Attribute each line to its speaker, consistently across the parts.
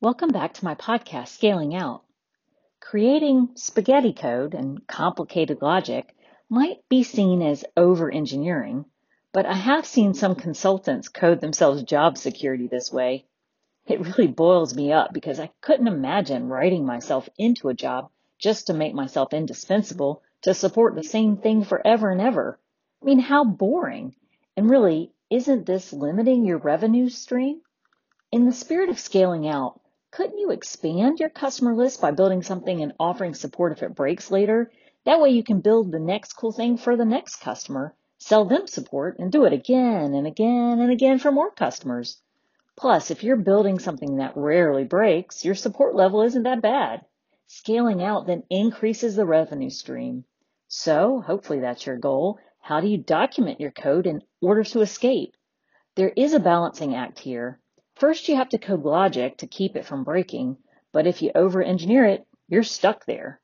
Speaker 1: Welcome back to my podcast, Scaling Out. Creating spaghetti code and complicated logic might be seen as over engineering, but I have seen some consultants code themselves job security this way. It really boils me up because I couldn't imagine writing myself into a job just to make myself indispensable to support the same thing forever and ever. I mean, how boring. And really, isn't this limiting your revenue stream? In the spirit of scaling out, couldn't you expand your customer list by building something and offering support if it breaks later? That way you can build the next cool thing for the next customer, sell them support, and do it again and again and again for more customers. Plus, if you're building something that rarely breaks, your support level isn't that bad. Scaling out then increases the revenue stream. So, hopefully that's your goal. How do you document your code in order to escape? There is a balancing act here. First, you have to code logic to keep it from breaking, but if you over engineer it, you're stuck there.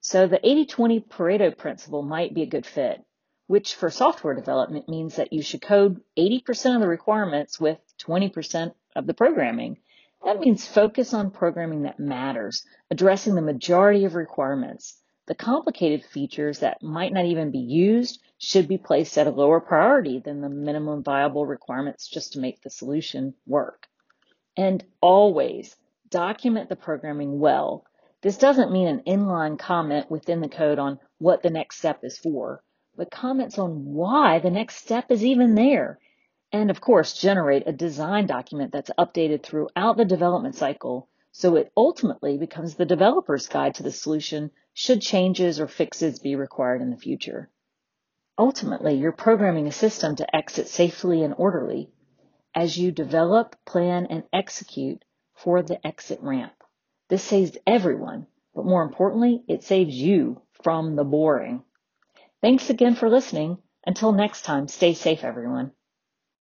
Speaker 1: So the 80-20 Pareto principle might be a good fit, which for software development means that you should code 80% of the requirements with 20% of the programming. That means focus on programming that matters, addressing the majority of requirements. The complicated features that might not even be used should be placed at a lower priority than the minimum viable requirements just to make the solution work. And always document the programming well. This doesn't mean an inline comment within the code on what the next step is for, but comments on why the next step is even there. And of course, generate a design document that's updated throughout the development cycle so it ultimately becomes the developer's guide to the solution should changes or fixes be required in the future. Ultimately, you're programming a system to exit safely and orderly as you develop, plan, and execute for the exit ramp. This saves everyone, but more importantly, it saves you from the boring. Thanks again for listening. Until next time, stay safe, everyone.